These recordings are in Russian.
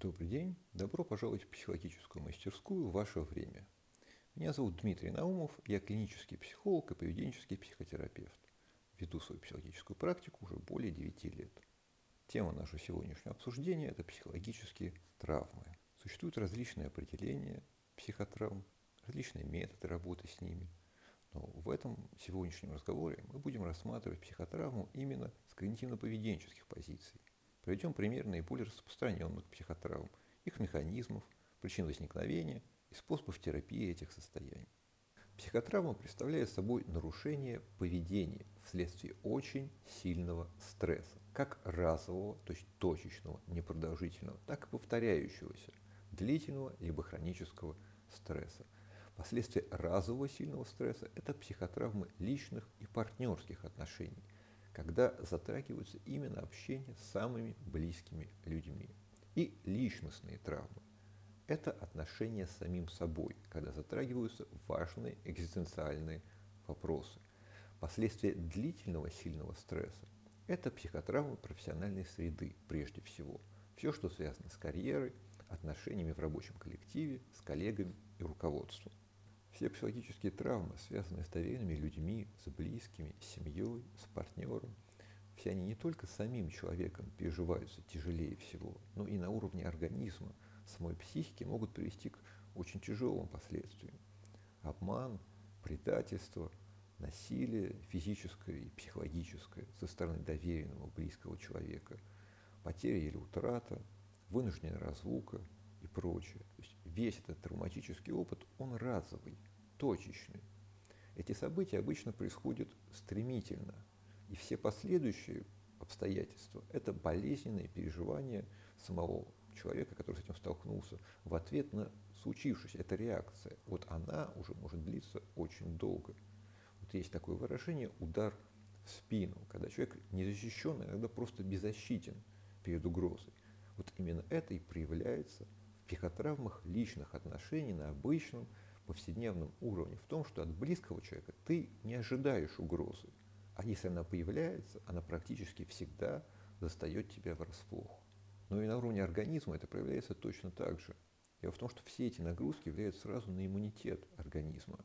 Добрый день. Добро пожаловать в психологическую мастерскую «Ваше время». Меня зовут Дмитрий Наумов, я клинический психолог и поведенческий психотерапевт. Веду свою психологическую практику уже более 9 лет. Тема нашего сегодняшнего обсуждения – это психологические травмы. Существуют различные определения психотравм, различные методы работы с ними. Но в этом сегодняшнем разговоре мы будем рассматривать психотравму именно с когнитивно-поведенческих позиций – Приведем пример наиболее распространенных психотравм, их механизмов, причин возникновения и способов терапии этих состояний. Психотравма представляет собой нарушение поведения вследствие очень сильного стресса, как разового, то есть точечного, непродолжительного, так и повторяющегося, длительного либо хронического стресса. Последствия разового сильного стресса – это психотравмы личных и партнерских отношений – когда затрагиваются именно общение с самыми близкими людьми. И личностные травмы. Это отношения с самим собой, когда затрагиваются важные экзистенциальные вопросы. Последствия длительного сильного стресса – это психотравмы профессиональной среды прежде всего. Все, что связано с карьерой, отношениями в рабочем коллективе, с коллегами и руководством. Все психологические травмы, связанные с доверенными людьми, с близкими, с семьей, с партнером, все они не только самим человеком переживаются тяжелее всего, но и на уровне организма, самой психики могут привести к очень тяжелым последствиям. Обман, предательство, насилие физическое и психологическое со стороны доверенного близкого человека, потеря или утрата, вынужденная разлука – и прочее. То есть весь этот травматический опыт, он разовый, точечный. Эти события обычно происходят стремительно, и все последующие обстоятельства – это болезненные переживания самого человека, который с этим столкнулся, в ответ на случившееся. Это реакция. Вот она уже может длиться очень долго. Вот есть такое выражение «удар в спину», когда человек незащищен, иногда просто беззащитен перед угрозой. Вот именно это и проявляется – психотравмах личных отношений на обычном повседневном уровне, в том, что от близкого человека ты не ожидаешь угрозы, а если она появляется, она практически всегда застает тебя врасплох. Но и на уровне организма это проявляется точно так же. Дело в том, что все эти нагрузки влияют сразу на иммунитет организма.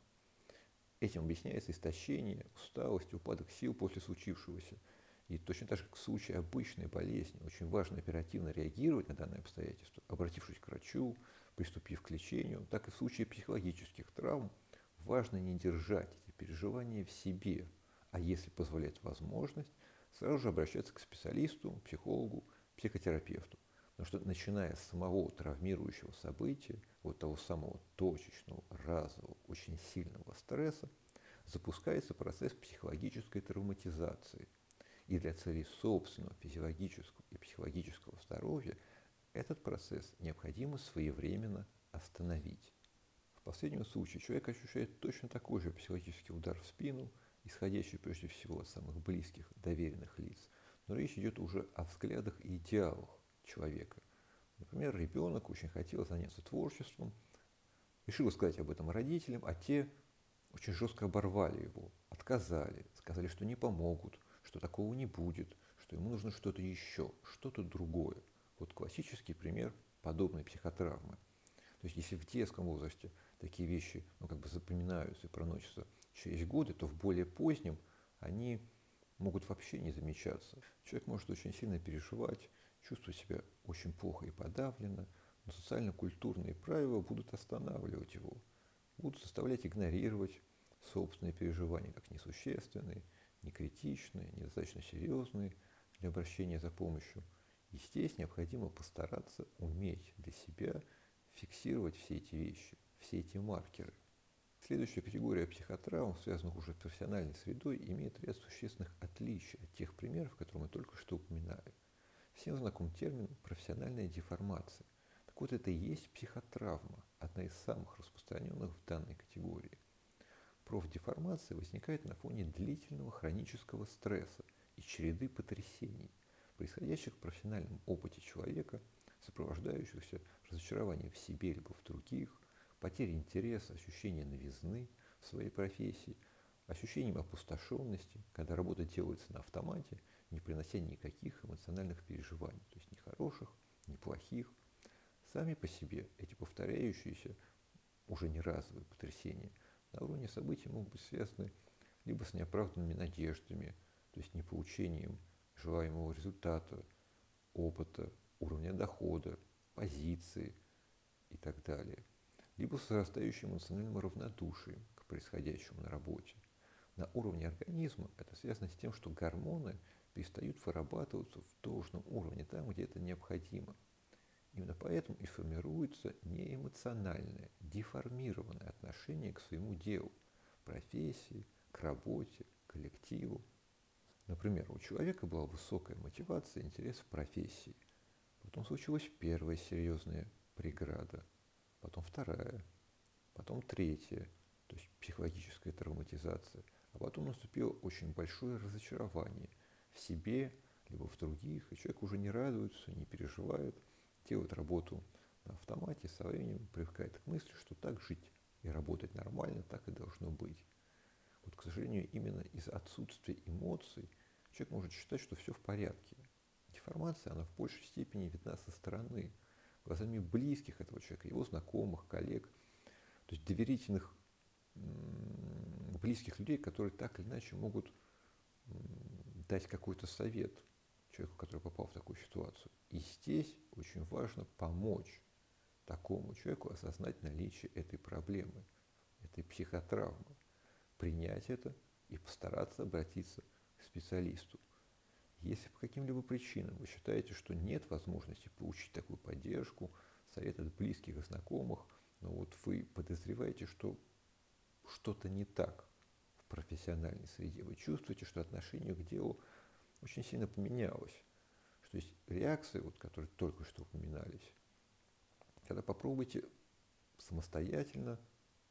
Этим объясняется истощение, усталость, упадок сил после случившегося – и точно так же, как в случае обычной болезни, очень важно оперативно реагировать на данное обстоятельство, обратившись к врачу, приступив к лечению, так и в случае психологических травм важно не держать эти переживания в себе, а если позволяет возможность, сразу же обращаться к специалисту, психологу, психотерапевту. Потому что начиная с самого травмирующего события, вот того самого точечного, разового, очень сильного стресса, запускается процесс психологической травматизации – и для целей собственного физиологического и психологического здоровья этот процесс необходимо своевременно остановить. В последнем случае человек ощущает точно такой же психологический удар в спину, исходящий прежде всего от самых близких, доверенных лиц. Но речь идет уже о взглядах и идеалах человека. Например, ребенок очень хотел заняться творчеством, решил сказать об этом родителям, а те очень жестко оборвали его, отказали, сказали, что не помогут – что такого не будет, что ему нужно что-то еще, что-то другое. Вот классический пример подобной психотравмы. То есть если в детском возрасте такие вещи ну, как бы запоминаются и проносятся через годы, то в более позднем они могут вообще не замечаться. Человек может очень сильно переживать, чувствовать себя очень плохо и подавленно, но социально-культурные правила будут останавливать его, будут заставлять игнорировать собственные переживания как несущественные – не критичные, недостаточно серьезные для обращения за помощью. И здесь необходимо постараться уметь для себя фиксировать все эти вещи, все эти маркеры. Следующая категория психотравм, связанных уже с профессиональной средой, имеет ряд существенных отличий от тех примеров, которые мы только что упоминали. Всем знаком термин «профессиональная деформация». Так вот, это и есть психотравма, одна из самых распространенных в данной категории. Профдеформация возникает на фоне длительного хронического стресса и череды потрясений, происходящих в профессиональном опыте человека, сопровождающихся разочарованием в себе либо в других, потерей интереса, ощущением новизны в своей профессии, ощущением опустошенности, когда работа делается на автомате, не принося никаких эмоциональных переживаний, то есть ни хороших, ни плохих, Сами по себе эти повторяющиеся, уже не разовые потрясения на уровне событий могут быть связаны либо с неоправданными надеждами, то есть не получением желаемого результата, опыта, уровня дохода, позиции и так далее, либо с возрастающим эмоциональным равнодушием к происходящему на работе. На уровне организма это связано с тем, что гормоны перестают вырабатываться в должном уровне, там, где это необходимо. Именно поэтому и формируется неэмоциональное, деформированное отношение к своему делу, профессии, к работе, коллективу. Например, у человека была высокая мотивация, интерес в профессии. Потом случилась первая серьезная преграда, потом вторая, потом третья, то есть психологическая травматизация, а потом наступило очень большое разочарование в себе, либо в других, и человек уже не радуется, не переживает, делает работу на автомате, со временем привыкает к мысли, что так жить и работать нормально, так и должно быть. Вот, к сожалению, именно из-за отсутствия эмоций человек может считать, что все в порядке. Деформация, она в большей степени видна со стороны, глазами близких этого человека, его знакомых, коллег, то есть доверительных близких людей, которые так или иначе могут дать какой-то совет человеку, который попал в такую ситуацию. И здесь очень важно помочь такому человеку осознать наличие этой проблемы, этой психотравмы принять это и постараться обратиться к специалисту. Если по каким-либо причинам вы считаете, что нет возможности получить такую поддержку, совет от близких и знакомых, но вот вы подозреваете, что что-то не так в профессиональной среде, вы чувствуете, что отношение к делу очень сильно поменялось, что есть реакции, вот, которые только что упоминались, тогда попробуйте самостоятельно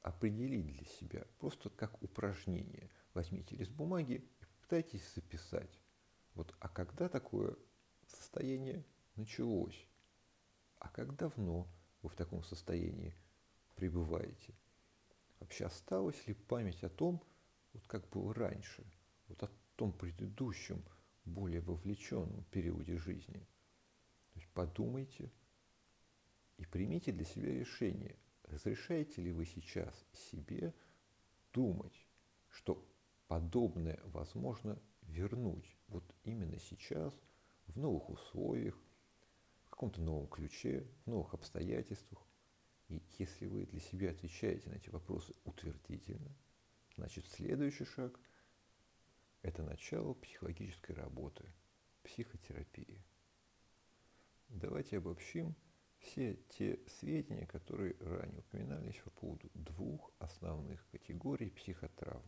определить для себя, просто как упражнение. Возьмите лист бумаги и попытайтесь записать. Вот, а когда такое состояние началось? А как давно вы в таком состоянии пребываете? Вообще осталась ли память о том, вот как было раньше, вот о том предыдущем, более вовлеченном периоде жизни? То есть подумайте и примите для себя решение – Разрешаете ли вы сейчас себе думать, что подобное возможно вернуть вот именно сейчас, в новых условиях, в каком-то новом ключе, в новых обстоятельствах? И если вы для себя отвечаете на эти вопросы утвердительно, значит следующий шаг – это начало психологической работы, психотерапии. Давайте обобщим – все те сведения, которые ранее упоминались по поводу двух основных категорий психотравм.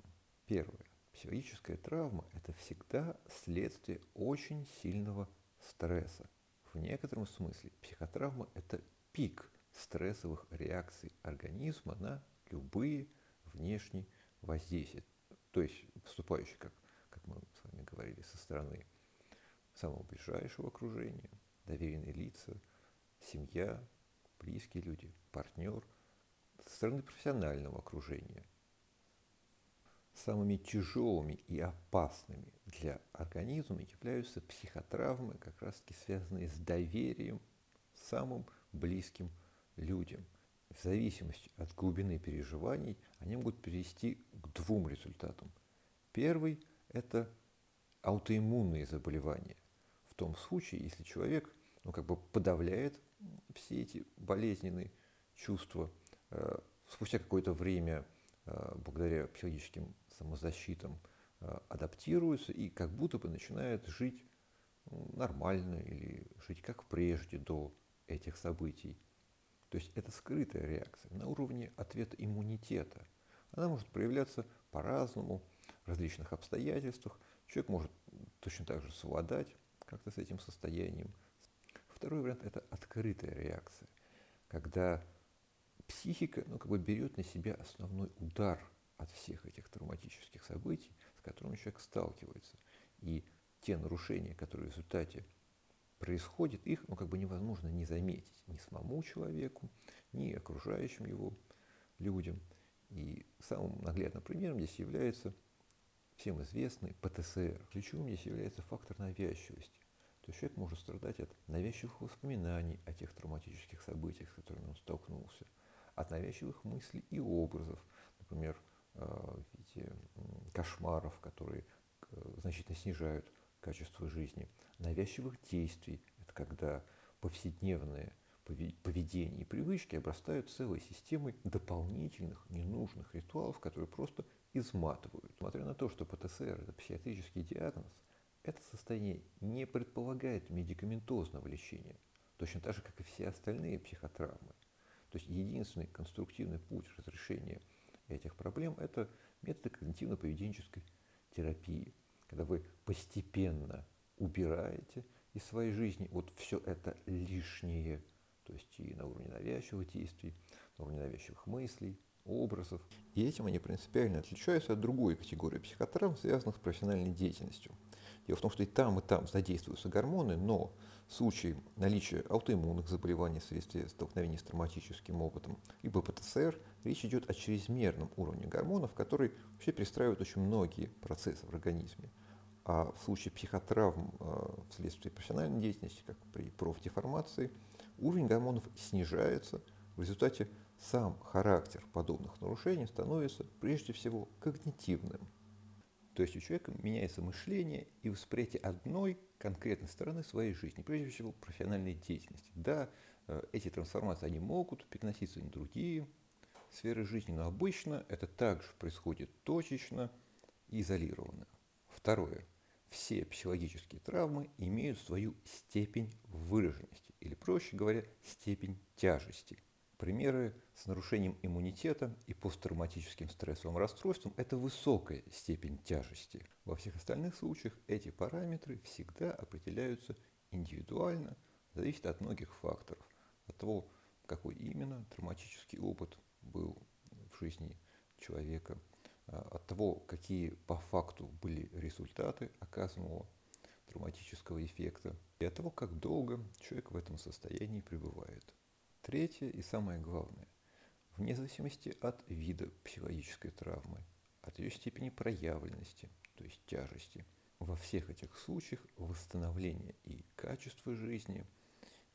Первое. Психологическая травма – это всегда следствие очень сильного стресса. В некотором смысле психотравма – это пик стрессовых реакций организма на любые внешние воздействия, то есть поступающие, как, как мы с вами говорили, со стороны самого ближайшего окружения, доверенные лица – семья, близкие люди, партнер, со стороны профессионального окружения. Самыми тяжелыми и опасными для организма являются психотравмы, как раз таки связанные с доверием самым близким людям. В зависимости от глубины переживаний они могут привести к двум результатам. Первый – это аутоиммунные заболевания. В том случае, если человек ну, как бы подавляет все эти болезненные чувства э, спустя какое-то время, э, благодаря психологическим самозащитам, э, адаптируются и как будто бы начинают жить нормально или жить как прежде до этих событий. То есть это скрытая реакция на уровне ответа иммунитета. Она может проявляться по-разному, в различных обстоятельствах. Человек может точно так же совладать как-то с этим состоянием – Второй вариант – это открытая реакция, когда психика ну, как бы берет на себя основной удар от всех этих травматических событий, с которыми человек сталкивается. И те нарушения, которые в результате происходят, их ну, как бы невозможно не заметить ни самому человеку, ни окружающим его людям. И самым наглядным примером здесь является всем известный ПТСР. Ключевым здесь является фактор навязчивости то человек может страдать от навязчивых воспоминаний о тех травматических событиях, навязчивых мыслей и образов, например, э, в виде кошмаров, которые значительно снижают качество жизни, навязчивых действий, это когда повседневные поведение и привычки обрастают целой системой дополнительных ненужных ритуалов, которые просто изматывают. Несмотря на то, что ПТСР – это психиатрический диагноз, это состояние не предполагает медикаментозного лечения, точно так же, как и все остальные психотравмы. То есть единственный конструктивный путь разрешения этих проблем – это методы когнитивно-поведенческой терапии, когда вы постепенно убираете из своей жизни вот все это лишнее, то есть и на уровне навязчивых действий, на уровне навязчивых мыслей, образов. И этим они принципиально отличаются от другой категории психотравм, связанных с профессиональной деятельностью. Дело в том, что и там, и там задействуются гормоны, но в случае наличия аутоиммунных заболеваний вследствие столкновения с травматическим опытом и ПТСР речь идет о чрезмерном уровне гормонов, который вообще перестраивает очень многие процессы в организме. А в случае психотравм э, вследствие профессиональной деятельности, как при профдеформации, уровень гормонов снижается. В результате сам характер подобных нарушений становится прежде всего когнитивным. То есть у человека меняется мышление и восприятие одной конкретной стороны своей жизни, прежде всего профессиональной деятельности. Да, э, эти трансформации, они могут переноситься на другие сферы жизни, но обычно это также происходит точечно и изолированно. Второе. Все психологические травмы имеют свою степень выраженности, или, проще говоря, степень тяжести – Примеры с нарушением иммунитета и посттравматическим стрессовым расстройством – это высокая степень тяжести. Во всех остальных случаях эти параметры всегда определяются индивидуально, зависит от многих факторов. От того, какой именно травматический опыт был в жизни человека, а, от того, какие по факту были результаты оказанного травматического эффекта, и от того, как долго человек в этом состоянии пребывает. Третье и самое главное, вне зависимости от вида психологической травмы, от ее степени проявленности, то есть тяжести, во всех этих случаях восстановление и качества жизни,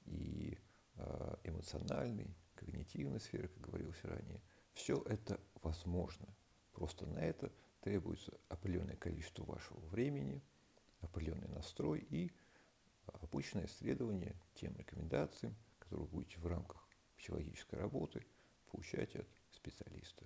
и э, эмоциональной, когнитивной сферы, как говорилось ранее, все это возможно. Просто на это требуется определенное количество вашего времени, определенный настрой и обычное исследование тем рекомендациям, которые вы будете в рамках психологической работы получать от специалиста.